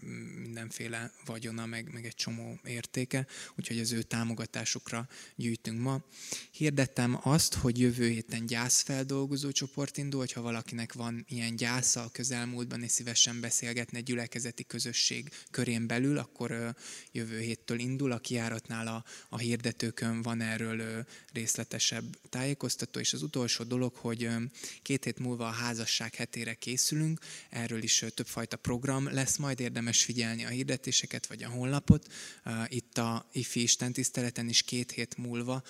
mindenféle vagyona, meg, meg egy csomó értéke, úgyhogy az ő támogatásukra gyűjtünk ma. Hirdettem azt, hogy jövő héten gyászfeldolgozó csoport indul, hogyha valakinek van ilyen gyásza a közelmúltban, és szívesen beszélgetne gyülekezeti közösség körén belül, akkor jövő héttől indul. A kiáratnál a, a hirdetőkön van erről részlet részletesebb tájékoztató, és az utolsó dolog, hogy két hét múlva a házasság hetére készülünk, erről is többfajta program lesz, majd érdemes figyelni a hirdetéseket, vagy a honlapot. Itt a IFI Isten is két hét múlva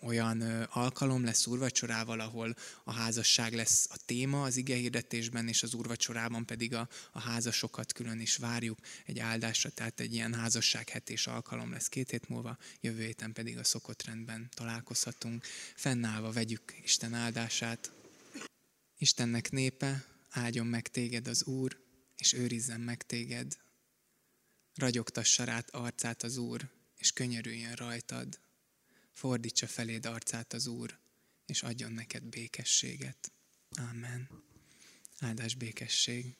olyan alkalom lesz úrvacsorával, ahol a házasság lesz a téma az ige hirdetésben, és az úrvacsorában pedig a, a házasokat külön is várjuk egy áldásra, tehát egy ilyen házassághetés alkalom lesz két hét múlva, jövő héten pedig a szokott rendben találkozhatunk látunk, fennállva vegyük Isten áldását. Istennek népe, áldjon meg téged az Úr, és őrizzen meg téged. Ragyogtassa rát arcát az Úr, és könyörüljön rajtad. Fordítsa feléd arcát az Úr, és adjon neked békességet. Amen. Áldás békesség.